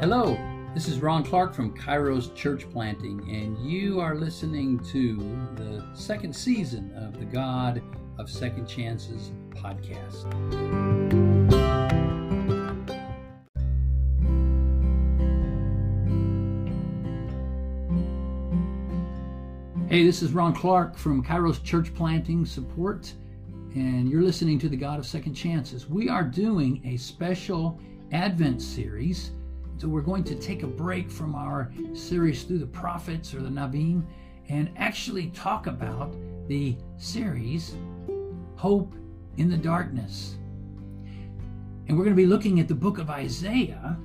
Hello, this is Ron Clark from Kairos Church Planting, and you are listening to the second season of the God of Second Chances podcast. Hey, this is Ron Clark from Kairos Church Planting Support, and you're listening to the God of Second Chances. We are doing a special Advent series so we're going to take a break from our series through the prophets or the Nabim and actually talk about the series Hope in the Darkness. And we're going to be looking at the book of Isaiah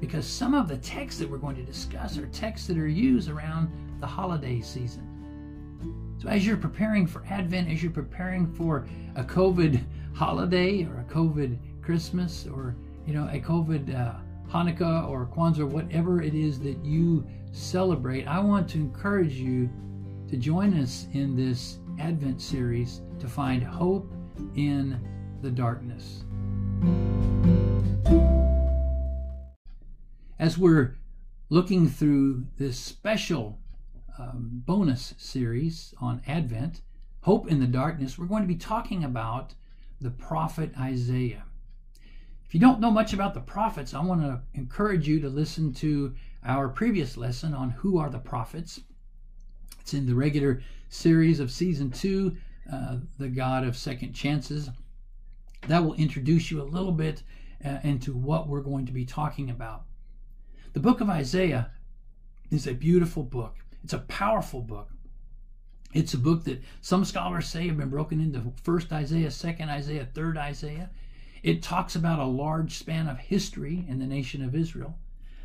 because some of the texts that we're going to discuss are texts that are used around the holiday season. So as you're preparing for Advent, as you're preparing for a COVID holiday or a COVID Christmas or you know a COVID uh, Hanukkah or Kwanzaa, whatever it is that you celebrate, I want to encourage you to join us in this Advent series to find hope in the darkness. As we're looking through this special um, bonus series on Advent, Hope in the Darkness, we're going to be talking about the prophet Isaiah. If you don't know much about the prophets, I want to encourage you to listen to our previous lesson on who are the prophets. It's in the regular series of season two, uh, The God of Second Chances. That will introduce you a little bit uh, into what we're going to be talking about. The book of Isaiah is a beautiful book, it's a powerful book. It's a book that some scholars say have been broken into first Isaiah, second Isaiah, third Isaiah. It talks about a large span of history in the nation of Israel.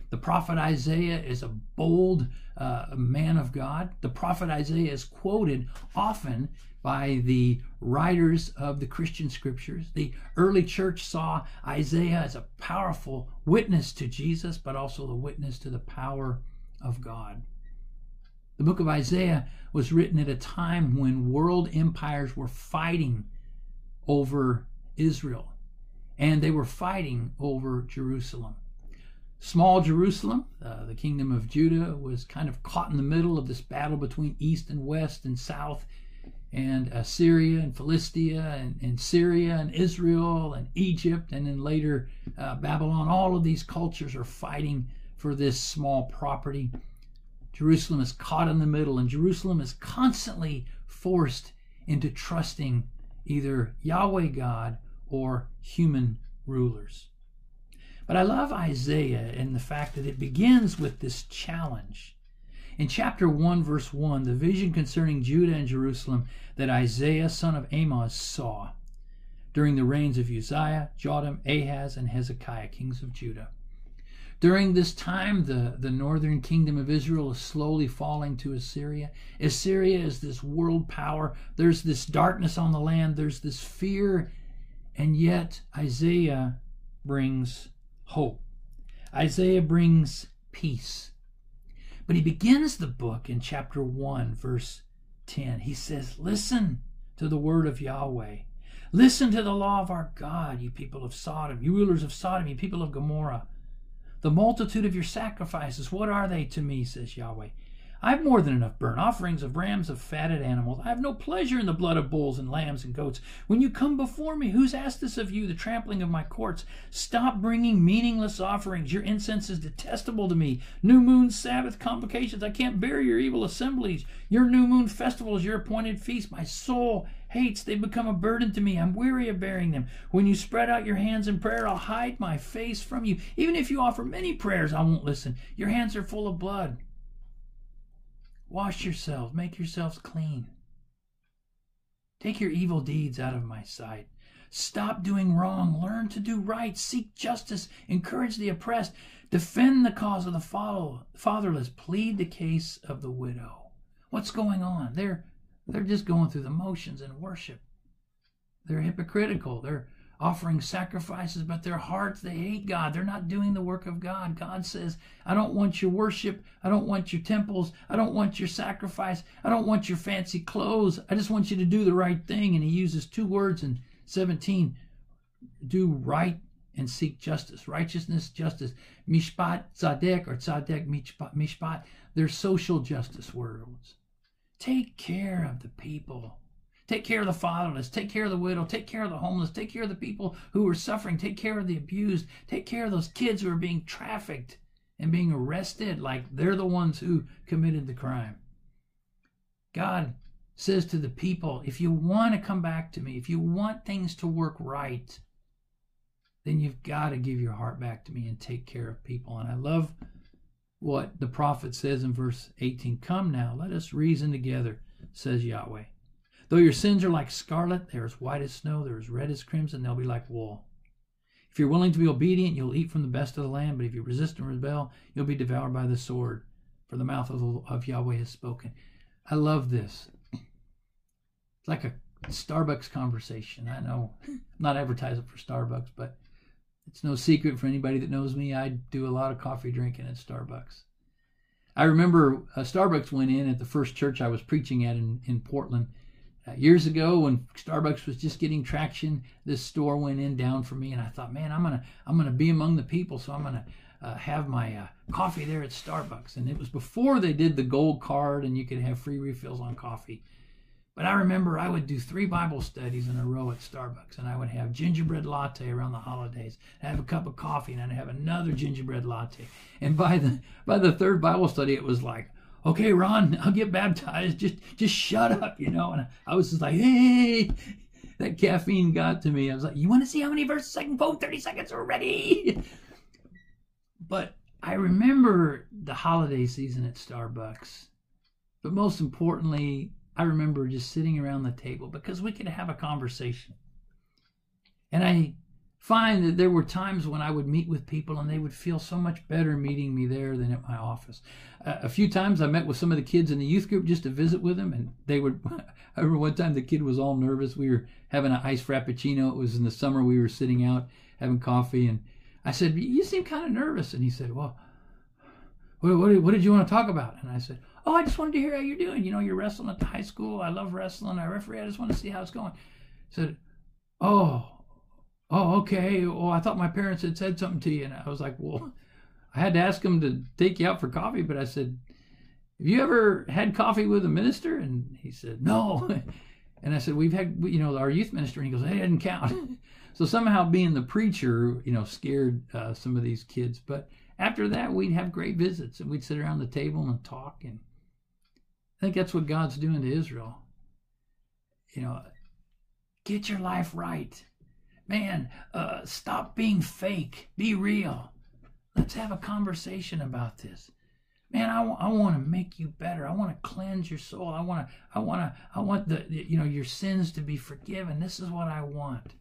The prophet Isaiah is a bold uh, man of God. The prophet Isaiah is quoted often by the writers of the Christian scriptures. The early church saw Isaiah as a powerful witness to Jesus, but also the witness to the power of God. The book of Isaiah was written at a time when world empires were fighting over Israel and they were fighting over Jerusalem. Small Jerusalem, uh, the kingdom of Judah, was kind of caught in the middle of this battle between east and west and south, and Assyria and Philistia and, and Syria and Israel and Egypt, and then later uh, Babylon. All of these cultures are fighting for this small property. Jerusalem is caught in the middle, and Jerusalem is constantly forced into trusting either Yahweh God or human rulers. But I love Isaiah and the fact that it begins with this challenge. In chapter 1, verse 1, the vision concerning Judah and Jerusalem that Isaiah, son of Amos, saw during the reigns of Uzziah, Jotham, Ahaz, and Hezekiah, kings of Judah. During this time, the, the northern kingdom of Israel is slowly falling to Assyria. Assyria is this world power. There's this darkness on the land. There's this fear and yet, Isaiah brings hope. Isaiah brings peace. But he begins the book in chapter 1, verse 10. He says, Listen to the word of Yahweh. Listen to the law of our God, you people of Sodom, you rulers of Sodom, you people of Gomorrah. The multitude of your sacrifices, what are they to me, says Yahweh? I have more than enough burnt offerings of rams of fatted animals. I have no pleasure in the blood of bulls and lambs and goats. When you come before me, who's asked this of you, the trampling of my courts? Stop bringing meaningless offerings. Your incense is detestable to me. New moon, Sabbath, convocations. I can't bear your evil assemblies. Your new moon festivals, your appointed feasts. My soul hates. They become a burden to me. I'm weary of bearing them. When you spread out your hands in prayer, I'll hide my face from you. Even if you offer many prayers, I won't listen. Your hands are full of blood. Wash yourselves, make yourselves clean. Take your evil deeds out of my sight. Stop doing wrong. Learn to do right. Seek justice. Encourage the oppressed. Defend the cause of the fatherless. Plead the case of the widow. What's going on? They're they're just going through the motions in worship. They're hypocritical. They're offering sacrifices, but their hearts, they hate God. They're not doing the work of God. God says, I don't want your worship. I don't want your temples. I don't want your sacrifice. I don't want your fancy clothes. I just want you to do the right thing. And he uses two words in 17 do right and seek justice, righteousness, justice, mishpat, tzadek, or tzadek, mishpat. They're social justice words. Take care of the people. Take care of the fatherless. Take care of the widow. Take care of the homeless. Take care of the people who are suffering. Take care of the abused. Take care of those kids who are being trafficked and being arrested like they're the ones who committed the crime. God says to the people, if you want to come back to me, if you want things to work right, then you've got to give your heart back to me and take care of people. And I love what the prophet says in verse 18 Come now, let us reason together, says Yahweh. Though your sins are like scarlet, they're as white as snow, they're as red as crimson, they'll be like wool. If you're willing to be obedient, you'll eat from the best of the land, but if you resist and rebel, you'll be devoured by the sword, for the mouth of, of Yahweh has spoken. I love this. It's like a Starbucks conversation. I know I'm not advertising for Starbucks, but it's no secret for anybody that knows me. I do a lot of coffee drinking at Starbucks. I remember uh, Starbucks went in at the first church I was preaching at in, in Portland uh, years ago when Starbucks was just getting traction. This store went in down for me, and I thought, man, I'm gonna I'm gonna be among the people, so I'm gonna uh, have my uh, coffee there at Starbucks. And it was before they did the gold card and you could have free refills on coffee. But I remember I would do three Bible studies in a row at Starbucks, and I would have gingerbread latte around the holidays. I'd have a cup of coffee, and I'd have another gingerbread latte. And by the by the third Bible study, it was like, okay, Ron, I'll get baptized. Just just shut up, you know. And I was just like, hey, that caffeine got to me. I was like, you want to see how many verses I can quote? Thirty seconds already. But I remember the holiday season at Starbucks. But most importantly, I remember just sitting around the table because we could have a conversation. And I find that there were times when I would meet with people and they would feel so much better meeting me there than at my office. Uh, a few times I met with some of the kids in the youth group just to visit with them, and they would. I remember one time the kid was all nervous. We were having an iced frappuccino. It was in the summer. We were sitting out having coffee, and I said, "You seem kind of nervous." And he said, "Well, what, what, what did you want to talk about?" And I said, Oh, I just wanted to hear how you're doing. You know, you're wrestling at the high school. I love wrestling. I referee. I just want to see how it's going. I said, Oh, oh, okay. Well, I thought my parents had said something to you. And I was like, Well, I had to ask them to take you out for coffee. But I said, Have you ever had coffee with a minister? And he said, No. And I said, We've had, you know, our youth minister. And he goes, hey, It didn't count. so somehow being the preacher, you know, scared uh, some of these kids. But after that, we'd have great visits and we'd sit around the table and talk. And I think that's what God's doing to Israel. You know, get your life right. Man, uh, stop being fake. Be real. Let's have a conversation about this. Man, I, w- I want to make you better. I want to cleanse your soul. I want to, I want to, I want the, you know, your sins to be forgiven. This is what I want.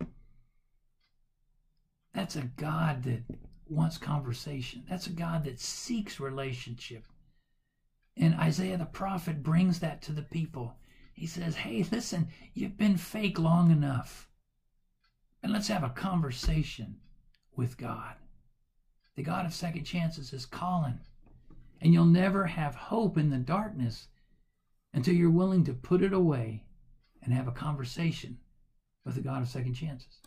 That's a God that wants conversation. That's a God that seeks relationship. And Isaiah the prophet brings that to the people. He says, Hey, listen, you've been fake long enough. And let's have a conversation with God. The God of second chances is calling. And you'll never have hope in the darkness until you're willing to put it away and have a conversation with the God of second chances.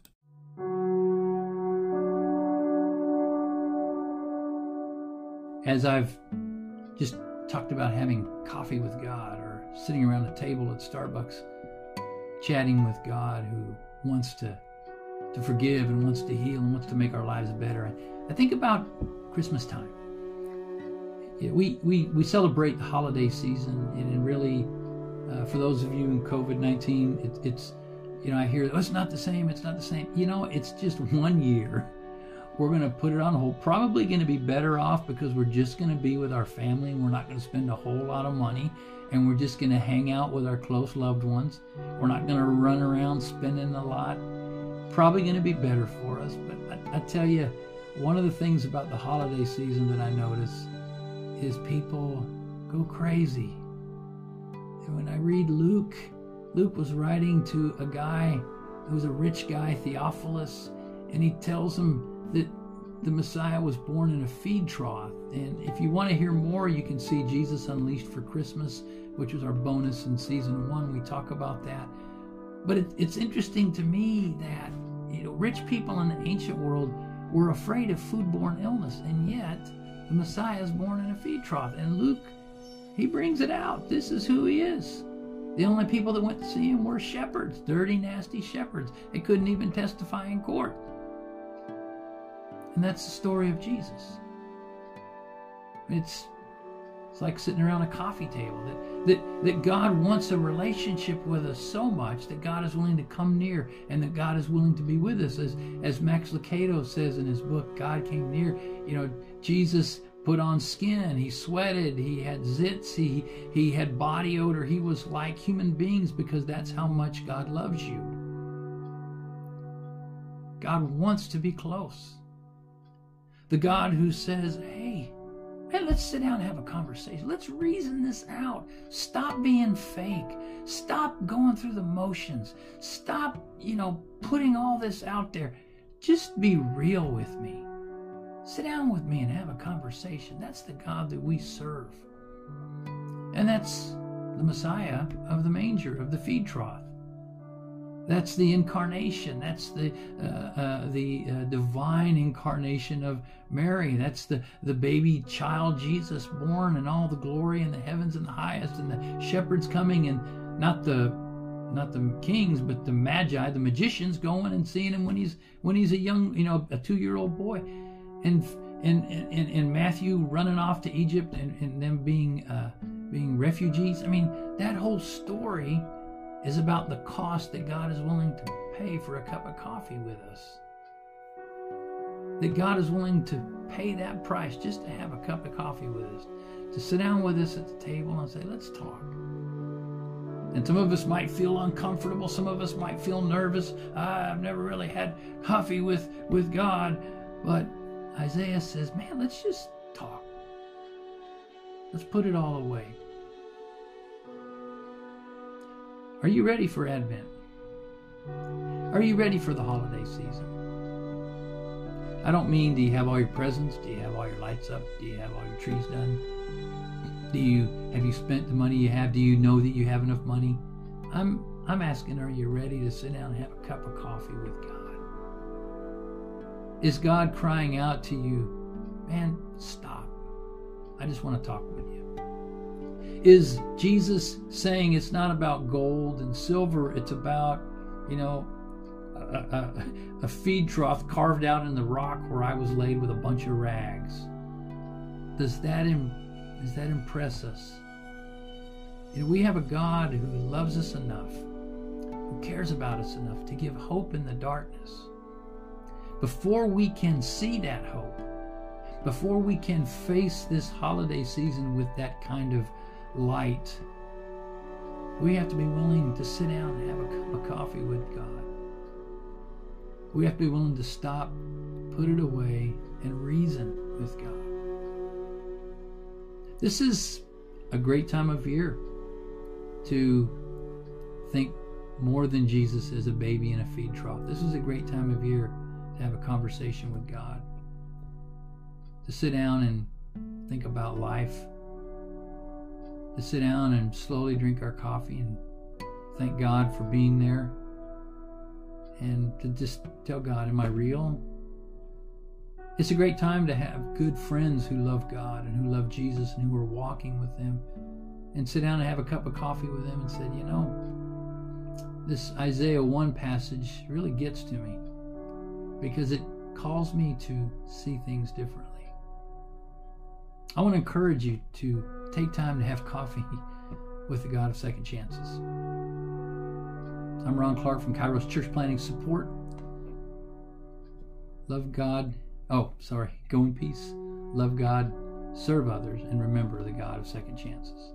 As I've just talked about having coffee with God or sitting around a table at Starbucks chatting with God who wants to to forgive and wants to heal and wants to make our lives better. I think about Christmas time. Yeah, we, we, we celebrate the holiday season, and really, uh, for those of you in COVID 19, it, it's, you know, I hear, oh, it's not the same, it's not the same. You know, it's just one year we're going to put it on hold. Probably going to be better off because we're just going to be with our family and we're not going to spend a whole lot of money and we're just going to hang out with our close loved ones. We're not going to run around spending a lot. Probably going to be better for us. But I, I tell you, one of the things about the holiday season that I notice is people go crazy. And when I read Luke, Luke was writing to a guy who was a rich guy, Theophilus, and he tells him that the Messiah was born in a feed trough. And if you want to hear more, you can see Jesus Unleashed for Christmas, which is our bonus in season one. We talk about that. But it, it's interesting to me that you know rich people in the ancient world were afraid of foodborne illness, and yet the Messiah is born in a feed trough. And Luke, he brings it out. This is who he is. The only people that went to see him were shepherds, dirty, nasty shepherds. They couldn't even testify in court. And that's the story of Jesus. It's it's like sitting around a coffee table. That, that, that God wants a relationship with us so much that God is willing to come near and that God is willing to be with us. As, as Max Lucado says in his book, God came near. You know, Jesus put on skin, he sweated, he had zits, he, he had body odor. He was like human beings because that's how much God loves you. God wants to be close. The God who says, Hey, let's sit down and have a conversation. Let's reason this out. Stop being fake. Stop going through the motions. Stop, you know, putting all this out there. Just be real with me. Sit down with me and have a conversation. That's the God that we serve. And that's the Messiah of the manger, of the feed trough. That's the incarnation. That's the uh, uh, the uh, divine incarnation of Mary. That's the the baby child Jesus born, and all the glory in the heavens and the highest, and the shepherds coming, and not the not the kings, but the magi, the magicians, going and seeing him when he's when he's a young, you know, a two year old boy, and and, and and Matthew running off to Egypt, and, and them being uh, being refugees. I mean, that whole story is about the cost that God is willing to pay for a cup of coffee with us. That God is willing to pay that price just to have a cup of coffee with us, to sit down with us at the table and say, let's talk. And some of us might feel uncomfortable. Some of us might feel nervous. Ah, I've never really had coffee with, with God. But Isaiah says, man, let's just talk. Let's put it all away. Are you ready for Advent? Are you ready for the holiday season? I don't mean do you have all your presents? Do you have all your lights up? Do you have all your trees done? Do you have you spent the money you have? Do you know that you have enough money? I'm I'm asking are you ready to sit down and have a cup of coffee with God? Is God crying out to you, man, stop. I just want to talk with you. Is Jesus saying it's not about gold and silver, it's about, you know, a, a, a, feed trough carved out in the rock where I was laid with a bunch of rags? Does that, does that impress us? Know, we have a God who loves us enough, who cares about us enough to give hope in the darkness. Before we can see that hope, before we can face this holiday season with that kind of light. We have to be willing to sit down and have a cup of coffee with God. We have to be willing to stop, put it away, and reason with God. This is a great time of year to think more than Jesus as a baby in a feed trough. This is a great time of year to have a conversation with God, to sit down and think about life to sit down and slowly drink our coffee and thank God for being there. And to just tell God, Am I real? It's a great time to have good friends who love God and who love Jesus and who are walking with them and sit down and have a cup of coffee with them and said, You know, this Isaiah 1 passage really gets to me because it calls me to see things differently. I want to encourage you to take time to have coffee with the God of second chances. I'm Ron Clark from Kairos Church Planting Support. Love God. Oh, sorry. Go in peace. Love God, serve others, and remember the God of second chances.